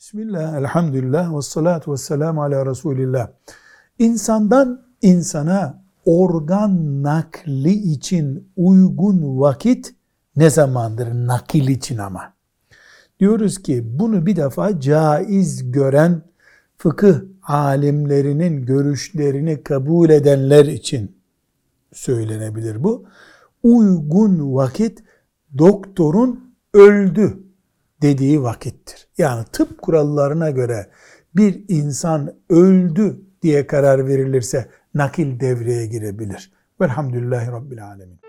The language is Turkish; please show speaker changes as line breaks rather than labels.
Bismillah, elhamdülillah, ve salatu ve selamu ala Resulillah. İnsandan insana organ nakli için uygun vakit ne zamandır? Nakil için ama. Diyoruz ki bunu bir defa caiz gören fıkıh alimlerinin görüşlerini kabul edenler için söylenebilir bu. Uygun vakit doktorun öldü dediği vakittir. Yani tıp kurallarına göre bir insan öldü diye karar verilirse nakil devreye girebilir. Velhamdülillahi Rabbil Alemin.